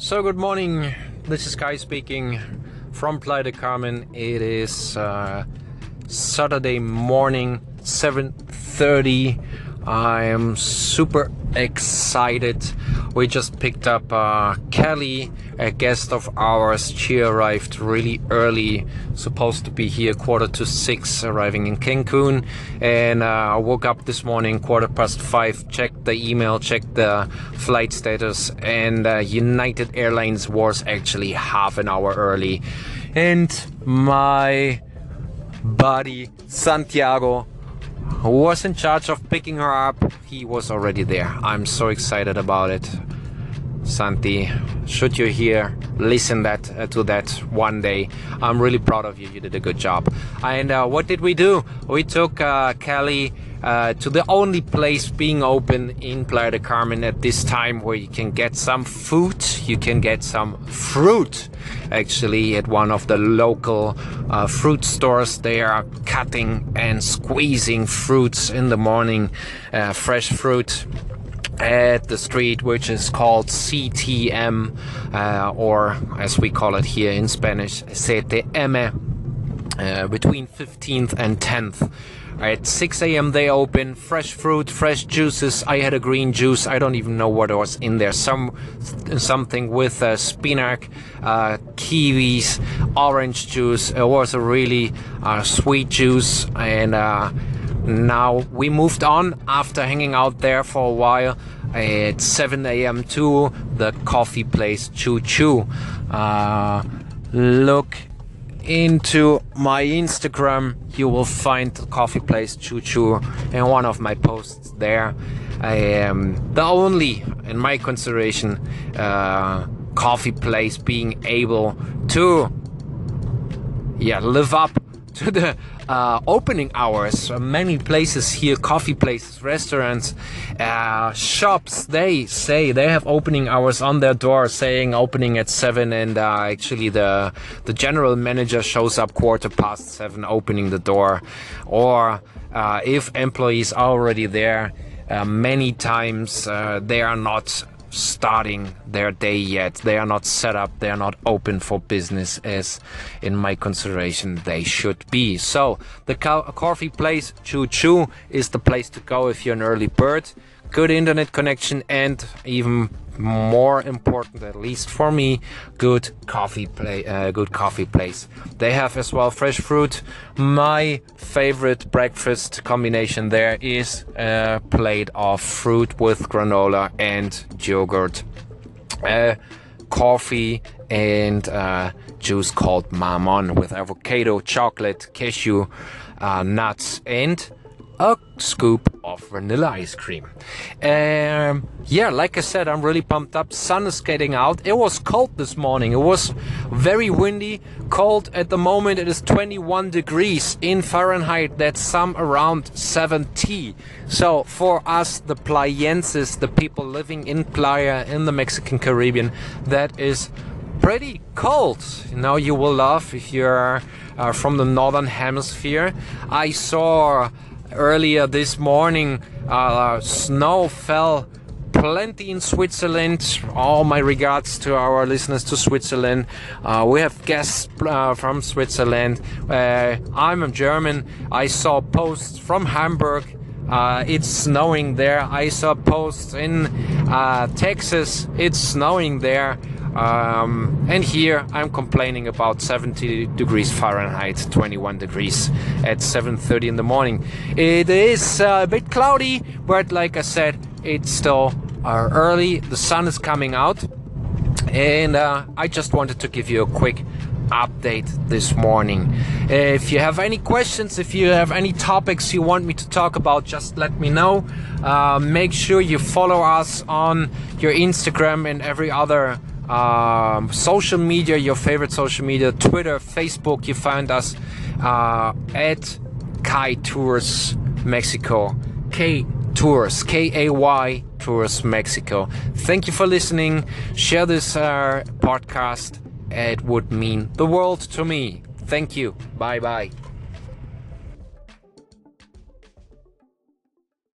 So good morning. This is Kai speaking from Playa de Carmen. It is uh, Saturday morning, 7:30. I am super excited. We just picked up uh, Kelly, a guest of ours. She arrived really early, supposed to be here quarter to six, arriving in Cancun. And uh, I woke up this morning quarter past five, checked the email, checked the flight status, and uh, United Airlines was actually half an hour early. And my buddy Santiago who was in charge of picking her up, he was already there. I'm so excited about it. Santi, should you hear, listen that uh, to that one day. I'm really proud of you. You did a good job. And uh, what did we do? We took uh, Kelly uh, to the only place being open in Playa de Carmen at this time where you can get some food, you can get some fruit. Actually, at one of the local uh, fruit stores, they are cutting and squeezing fruits in the morning, uh, fresh fruit at the street, which is called CTM, uh, or as we call it here in Spanish, CTM, uh, between 15th and 10th. At 6 a.m. they open fresh fruit, fresh juices. I had a green juice. I don't even know what was in there. Some something with uh, spinach, uh, kiwis, orange juice. It was a really uh, sweet juice and uh, now we moved on after hanging out there for a while at 7 a.m. to the coffee place Choo Choo. Uh, look into my Instagram, you will find the coffee place Choo Choo in one of my posts there. I am the only, in my consideration, uh, coffee place being able to, yeah, live up to the uh, opening hours. Many places here, coffee places, restaurants, uh, shops, they say they have opening hours on their door saying opening at 7 and uh, actually the, the general manager shows up quarter past 7 opening the door. Or uh, if employees are already there, uh, many times uh, they are not starting their day yet. They are not set up, they are not open for business as, in my consideration, they should be. So, the coffee place Choo Choo is the place to go if you're an early bird. Good internet connection and even more important, at least for me, good coffee play, uh, good coffee place. They have as well fresh fruit. My favorite breakfast combination there is a plate of fruit with granola and yogurt, uh, coffee and uh, juice called Mamon with avocado, chocolate, cashew, uh, nuts, and a scoop of vanilla ice cream. Um, yeah, like I said, I'm really pumped up. Sun is getting out. It was cold this morning. It was very windy, cold. At the moment, it is 21 degrees in Fahrenheit. That's some around 70. So for us, the Playenses, the people living in Playa in the Mexican Caribbean, that is pretty cold. Now you will laugh if you're uh, from the northern hemisphere. I saw earlier this morning uh, snow fell plenty in Switzerland. All my regards to our listeners to Switzerland. Uh, we have guests uh, from Switzerland. Uh, I'm a German. I saw posts from Hamburg. Uh, it's snowing there. I saw posts in uh, Texas. It's snowing there. Um, and here I'm complaining about 70 degrees Fahrenheit, 21 degrees at 7:30 in the morning. It is uh, a bit cloudy, but like I said, it's still uh, early. The sun is coming out, and uh, I just wanted to give you a quick update this morning. If you have any questions, if you have any topics you want me to talk about, just let me know. Uh, make sure you follow us on your Instagram and every other um, social media, your favorite social media, Twitter, Facebook, you find us uh, at Kai Tours Mexico. K Tours, K A Y Tours Mexico. Thank you for listening. Share this uh, podcast. It would mean the world to me. Thank you. Bye bye.